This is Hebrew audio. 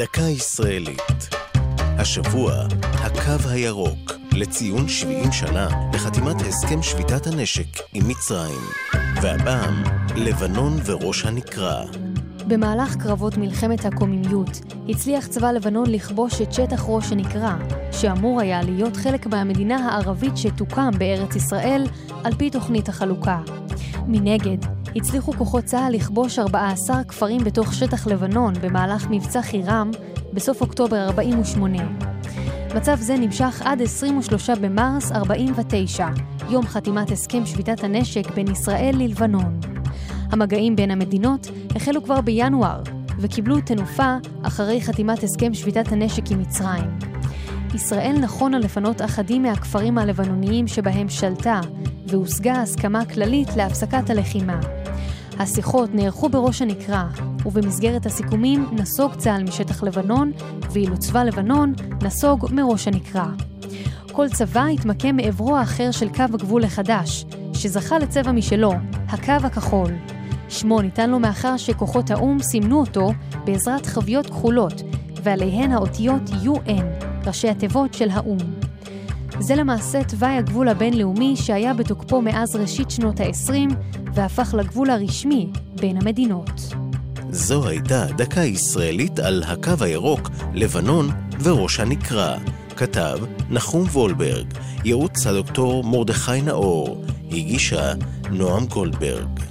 דקה ישראלית. השבוע, הקו הירוק, לציון 70 שנה לחתימת הסכם שביתת הנשק עם מצרים. והפעם, לבנון וראש הנקרה. במהלך קרבות מלחמת הקוממיות הצליח צבא לבנון לכבוש את שטח ראש הנקרה, שאמור היה להיות חלק מהמדינה הערבית שתוקם בארץ ישראל על פי תוכנית החלוקה. מנגד, הצליחו כוחות צה"ל לכבוש 14 כפרים בתוך שטח לבנון במהלך מבצע חירם בסוף אוקטובר 48. מצב זה נמשך עד 23 במרס 49, יום חתימת הסכם שביתת הנשק בין ישראל ללבנון. המגעים בין המדינות החלו כבר בינואר, וקיבלו תנופה אחרי חתימת הסכם שביתת הנשק עם מצרים. ישראל נכונה לפנות אחדים מהכפרים הלבנוניים שבהם שלטה, והושגה הסכמה כללית להפסקת הלחימה. השיחות נערכו בראש הנקרה, ובמסגרת הסיכומים נסוג צה"ל משטח לבנון, ואילו צבא לבנון נסוג מראש הנקרה. כל צבא התמקם מעברו האחר של קו הגבול החדש, שזכה לצבע משלו, הקו הכחול. שמו ניתן לו מאחר שכוחות האו"ם סימנו אותו בעזרת חביות כחולות, ועליהן האותיות UN, ראשי התיבות של האו"ם. זה למעשה תוואי הגבול הבינלאומי שהיה בתוקפו מאז ראשית שנות ה-20, והפך לגבול הרשמי בין המדינות. זו הייתה דקה ישראלית על הקו הירוק, לבנון וראש הנקרה. כתב נחום וולברג, ייעוץ הדוקטור מרדכי נאור, הגישה נועם גולדברג.